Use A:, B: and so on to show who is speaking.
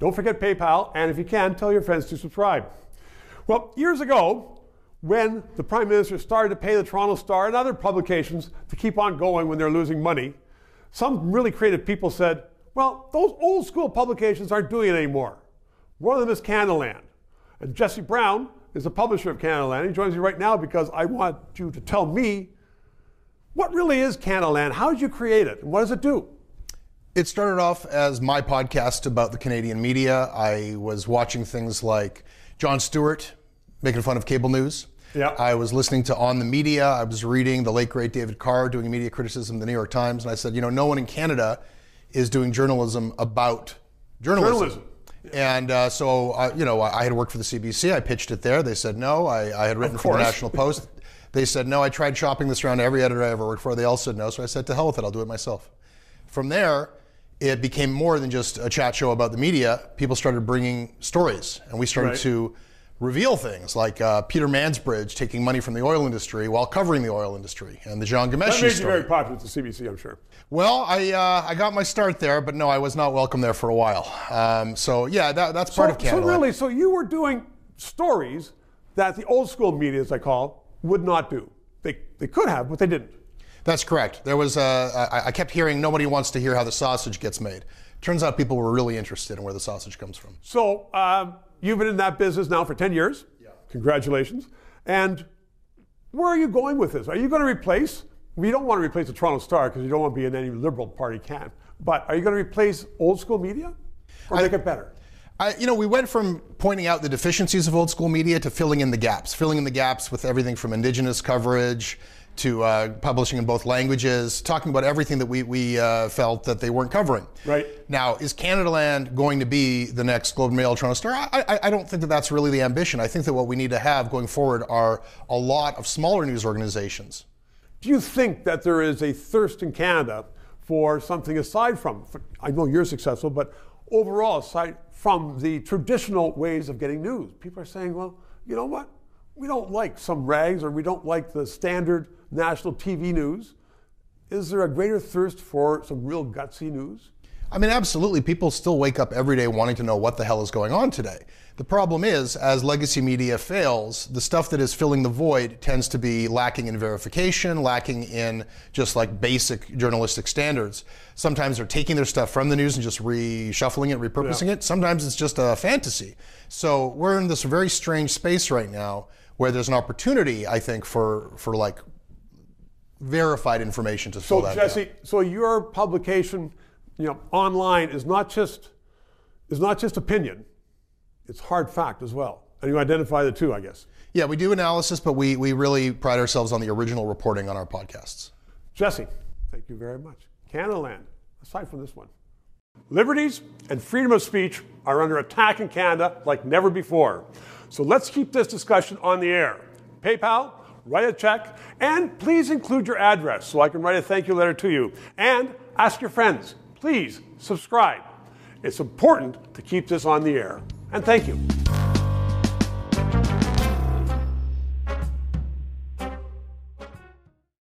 A: Don't forget PayPal, and if you can, tell your friends to subscribe. Well, years ago, when the Prime Minister started to pay the Toronto Star and other publications to keep on going when they're losing money, some really creative people said, well, those old school publications aren't doing it anymore. One of them is Canadaland. And Jesse Brown is the publisher of Canadaland. He joins me right now because I want you to tell me what really is Canadaland? How did you create it? And what does it do?
B: It started off as my podcast about the Canadian media. I was watching things like Jon Stewart making fun of cable news.
A: Yeah.
B: I was listening to On the Media. I was reading the late great David Carr doing media criticism in the New York Times, and I said, you know, no one in Canada is doing journalism about journalism.
A: Journalism.
B: And uh, so, uh, you know, I had worked for the CBC. I pitched it there. They said no. I, I had written for the. National Post. They said no. I tried shopping this around to every editor I ever worked for. They all said no. So I said to hell with it. I'll do it myself. From there, it became more than just a chat show about the media. People started bringing stories, and we started
A: Right.
B: to reveal things like uh, Peter Mansbridge taking money from the oil industry while covering the oil industry, and the Jian
A: That
B: Ghomeshi
A: made you very popular at the CBC, I'm sure.
B: Well, I uh, I got my start there, but no, I was not welcome there for a while. Um, so yeah, that, that's part
A: so,
B: of Canada.
A: So really, so you were doing stories that the old school media, as I call, would not do. They, they could have, but they didn't.
B: That's correct. There was uh, I, I kept hearing nobody wants to hear how the sausage gets made. Turns out people were really interested in where the sausage comes from.
A: So um, you've been in that business now for 10 years. Yeah. Congratulations. And where are you going with this? Are you going to replace? We don't want to replace the Toronto Star because you don't want to be in any Liberal Party camp. But are you going to replace old school media or make it better?
B: I, you know, we went from pointing out the deficiencies of old school media to filling in the gaps, filling in the gaps with everything from indigenous coverage to uh, publishing in both languages, talking about everything that we, we uh, felt that they weren't covering.
A: Right.
B: Now, is Canadaland going to be the next Globe and Mail Toronto Star? I, I, I don't think that that's really the ambition. I think that what we need to have going forward are a lot of smaller news organizations.
A: Do you think that there is a thirst in Canada for something aside from, I know you're successful, but overall, aside from the traditional ways of getting news? People are saying, well, you know what? We don't like some rags or we don't like the standard national TV news. Is there a greater thirst for some real gutsy news?
B: I mean, absolutely. People still wake up every day wanting to know what the hell is going on today. The problem is, as legacy media fails, the stuff that is filling the void tends to be lacking in verification, lacking in just like basic journalistic standards. Sometimes they're taking their stuff from the news and just reshuffling it, repurposing
A: Yeah.
B: it. Sometimes it's just a fantasy. So we're in this very strange space right now where there's an opportunity, I think, for for like verified information to fill
A: So
B: that gap.
A: Jesse, so your publication, you know, online is not just is not just opinion; it's hard fact as well. And you identify the two, I guess.
B: Yeah, we do analysis, but we, we really pride ourselves on the original reporting on our podcasts.
A: Jesse, thank you very much. Canadaland, aside from this one. Liberties and freedom of speech are under attack in Canada like never before. So let's keep this discussion on the air. PayPal, write a check, and please include your address so I can write a thank you letter to you. And ask your friends, please subscribe. It's important to keep this on the air. And thank you.